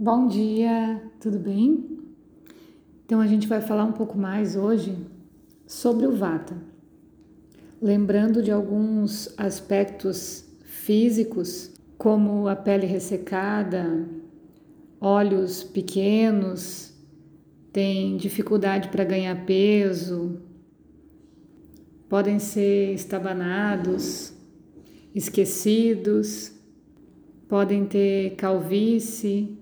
Bom dia, tudo bem? Então a gente vai falar um pouco mais hoje sobre o Vata. Lembrando de alguns aspectos físicos, como a pele ressecada, olhos pequenos, tem dificuldade para ganhar peso, podem ser estabanados, esquecidos, podem ter calvície,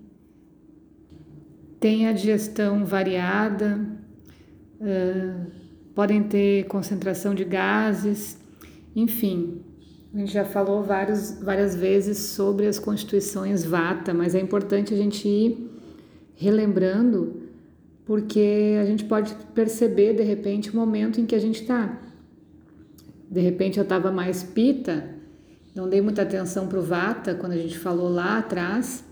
tem a digestão variada, uh, podem ter concentração de gases, enfim. A gente já falou vários, várias vezes sobre as constituições vata, mas é importante a gente ir relembrando, porque a gente pode perceber de repente o momento em que a gente está. De repente eu estava mais pita, não dei muita atenção para o vata quando a gente falou lá atrás,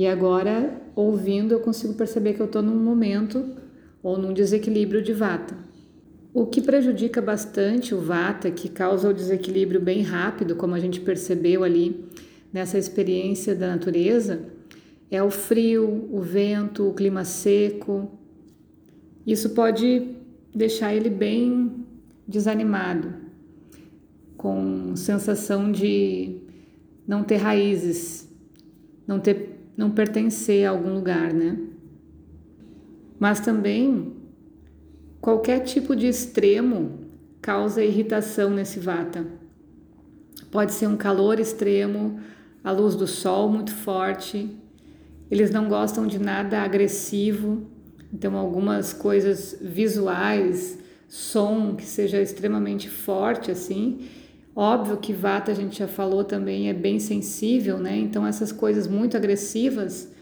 e agora, ouvindo, eu consigo perceber que eu estou num momento ou num desequilíbrio de vata. O que prejudica bastante o vata, que causa o desequilíbrio bem rápido, como a gente percebeu ali nessa experiência da natureza, é o frio, o vento, o clima seco. Isso pode deixar ele bem desanimado, com sensação de não ter raízes, não ter não pertencer a algum lugar, né? Mas também qualquer tipo de extremo causa irritação nesse vata. Pode ser um calor extremo, a luz do sol muito forte. Eles não gostam de nada agressivo, então algumas coisas visuais, som que seja extremamente forte assim, Óbvio que Vata, a gente já falou também, é bem sensível, né? Então essas coisas muito agressivas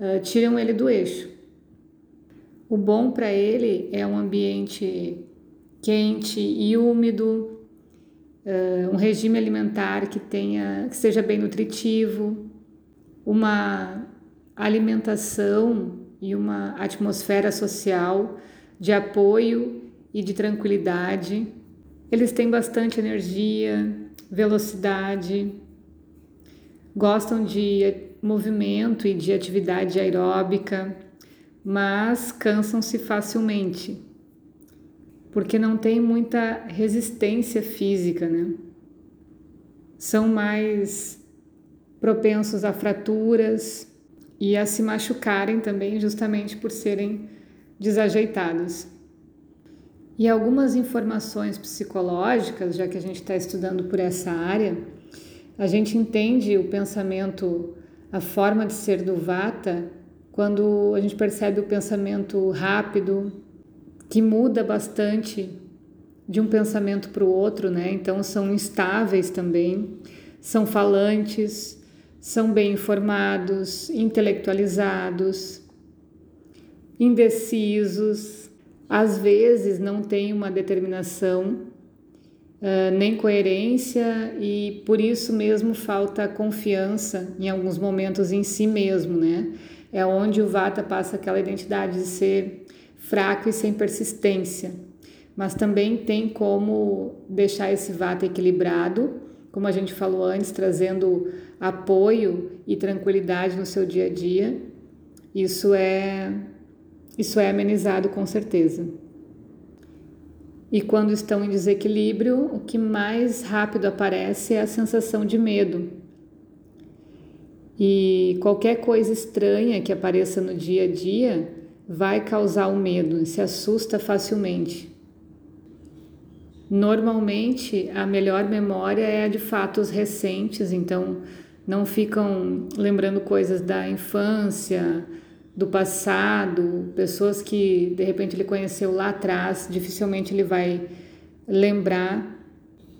uh, tiram ele do eixo. O bom para ele é um ambiente quente e úmido, uh, um regime alimentar que tenha, que seja bem nutritivo, uma alimentação e uma atmosfera social de apoio e de tranquilidade eles têm bastante energia, velocidade, gostam de movimento e de atividade aeróbica, mas cansam-se facilmente, porque não tem muita resistência física, né? São mais propensos a fraturas e a se machucarem também, justamente por serem desajeitados. E algumas informações psicológicas, já que a gente está estudando por essa área, a gente entende o pensamento, a forma de ser do Vata, quando a gente percebe o pensamento rápido, que muda bastante de um pensamento para o outro, né? Então são instáveis também, são falantes, são bem informados, intelectualizados, indecisos, às vezes não tem uma determinação uh, nem coerência e por isso mesmo falta confiança em alguns momentos em si mesmo, né? É onde o Vata passa aquela identidade de ser fraco e sem persistência. Mas também tem como deixar esse Vata equilibrado, como a gente falou antes, trazendo apoio e tranquilidade no seu dia a dia. Isso é isso é amenizado com certeza. E quando estão em desequilíbrio, o que mais rápido aparece é a sensação de medo. E qualquer coisa estranha que apareça no dia a dia vai causar o medo, se assusta facilmente. Normalmente, a melhor memória é a de fatos recentes, então não ficam lembrando coisas da infância, do passado, pessoas que de repente ele conheceu lá atrás, dificilmente ele vai lembrar.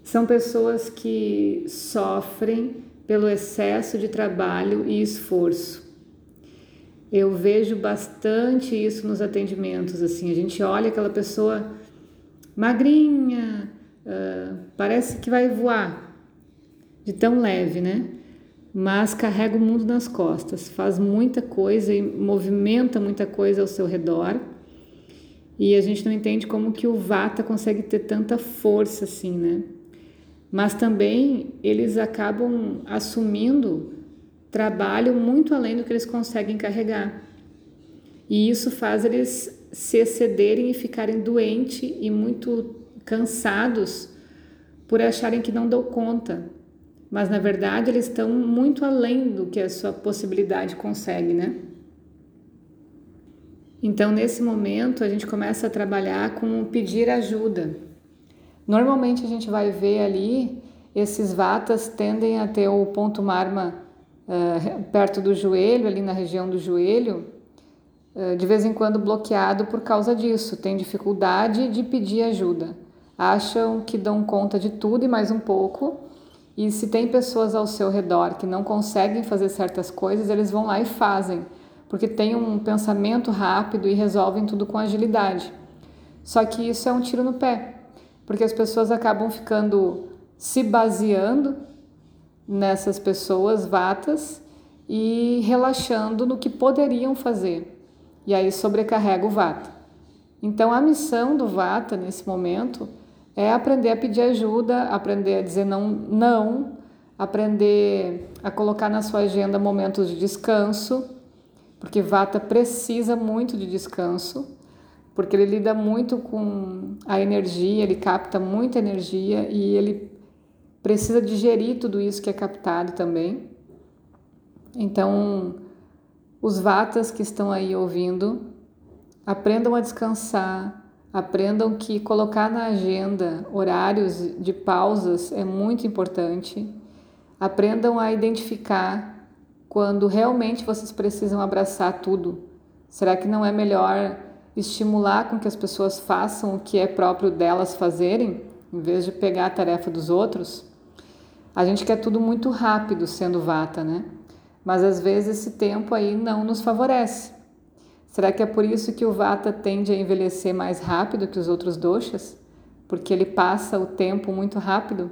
São pessoas que sofrem pelo excesso de trabalho e esforço. Eu vejo bastante isso nos atendimentos, assim, a gente olha aquela pessoa magrinha, uh, parece que vai voar, de tão leve, né? Mas carrega o mundo nas costas, faz muita coisa e movimenta muita coisa ao seu redor. E a gente não entende como que o Vata consegue ter tanta força assim, né? Mas também eles acabam assumindo trabalham muito além do que eles conseguem carregar. E isso faz eles se excederem e ficarem doentes e muito cansados por acharem que não dão conta. Mas na verdade eles estão muito além do que a sua possibilidade consegue, né? Então nesse momento a gente começa a trabalhar com pedir ajuda. Normalmente a gente vai ver ali esses vatas tendem a ter o ponto marma uh, perto do joelho, ali na região do joelho, uh, de vez em quando bloqueado por causa disso, tem dificuldade de pedir ajuda acham que dão conta de tudo e mais um pouco. E se tem pessoas ao seu redor que não conseguem fazer certas coisas, eles vão lá e fazem, porque tem um pensamento rápido e resolvem tudo com agilidade. Só que isso é um tiro no pé, porque as pessoas acabam ficando se baseando nessas pessoas vatas e relaxando no que poderiam fazer. E aí sobrecarrega o vata. Então a missão do vata nesse momento é aprender a pedir ajuda, aprender a dizer não, não, aprender a colocar na sua agenda momentos de descanso, porque Vata precisa muito de descanso, porque ele lida muito com a energia, ele capta muita energia e ele precisa digerir tudo isso que é captado também. Então, os Vatas que estão aí ouvindo, aprendam a descansar, Aprendam que colocar na agenda horários de pausas é muito importante. Aprendam a identificar quando realmente vocês precisam abraçar tudo. Será que não é melhor estimular com que as pessoas façam o que é próprio delas fazerem, em vez de pegar a tarefa dos outros? A gente quer tudo muito rápido sendo vata, né? Mas às vezes esse tempo aí não nos favorece. Será que é por isso que o Vata tende a envelhecer mais rápido que os outros doshas? Porque ele passa o tempo muito rápido?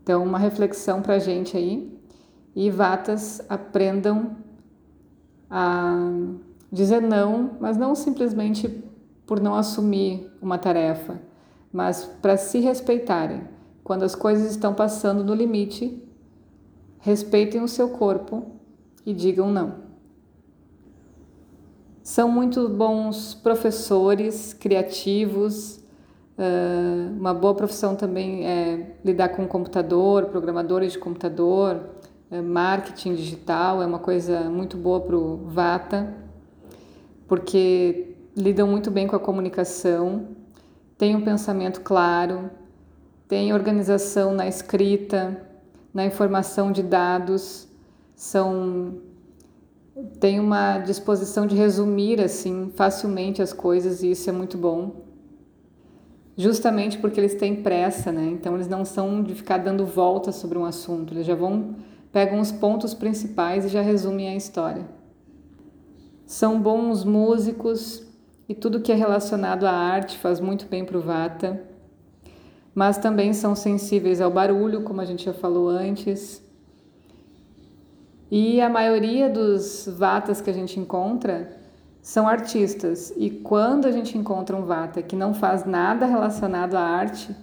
Então, uma reflexão para a gente aí. E Vatas aprendam a dizer não, mas não simplesmente por não assumir uma tarefa, mas para se respeitarem. Quando as coisas estão passando no limite, respeitem o seu corpo e digam não. São muito bons professores, criativos. Uh, uma boa profissão também é lidar com computador, programadores de computador, uh, marketing digital é uma coisa muito boa para o Vata, porque lidam muito bem com a comunicação, têm um pensamento claro, têm organização na escrita, na informação de dados, são tem uma disposição de resumir assim facilmente as coisas e isso é muito bom. Justamente porque eles têm pressa, né? Então eles não são de ficar dando voltas sobre um assunto, eles já vão pegam os pontos principais e já resumem a história. São bons músicos e tudo que é relacionado à arte faz muito bem para o Vata. Mas também são sensíveis ao barulho, como a gente já falou antes e a maioria dos vatas que a gente encontra são artistas. E quando a gente encontra um vata que não faz nada relacionado à arte,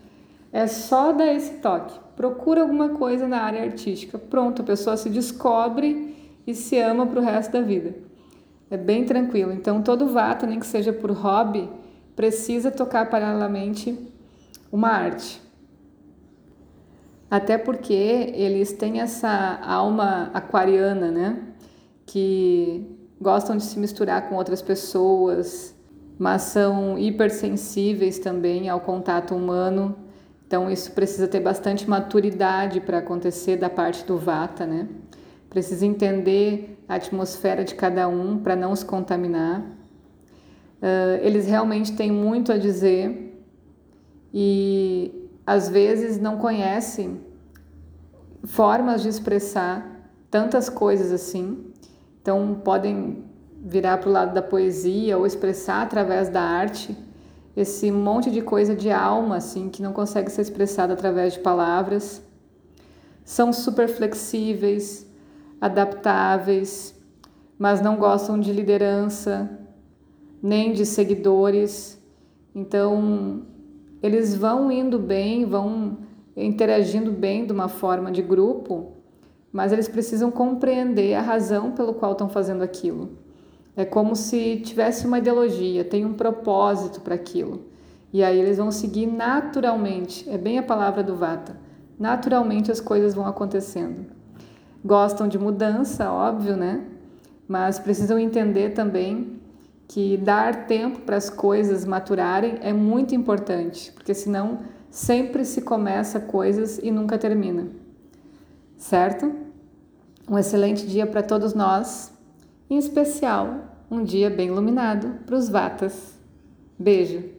é só dar esse toque. Procura alguma coisa na área artística. Pronto, a pessoa se descobre e se ama para o resto da vida. É bem tranquilo. Então, todo vata, nem que seja por hobby, precisa tocar paralelamente uma arte. Até porque eles têm essa alma aquariana, né? Que gostam de se misturar com outras pessoas, mas são hipersensíveis também ao contato humano. Então isso precisa ter bastante maturidade para acontecer da parte do Vata, né? Precisa entender a atmosfera de cada um para não se contaminar. Uh, eles realmente têm muito a dizer e às vezes não conhecem formas de expressar tantas coisas assim. Então, podem virar para o lado da poesia ou expressar através da arte esse monte de coisa de alma assim que não consegue ser expressada através de palavras. São super flexíveis, adaptáveis, mas não gostam de liderança, nem de seguidores. Então, eles vão indo bem, vão interagindo bem de uma forma de grupo, mas eles precisam compreender a razão pelo qual estão fazendo aquilo. É como se tivesse uma ideologia, tem um propósito para aquilo. E aí eles vão seguir naturalmente, é bem a palavra do Vata. Naturalmente as coisas vão acontecendo. Gostam de mudança, óbvio, né? Mas precisam entender também que dar tempo para as coisas maturarem é muito importante, porque senão sempre se começa coisas e nunca termina. Certo? Um excelente dia para todos nós, em especial um dia bem iluminado para os Vatas. Beijo!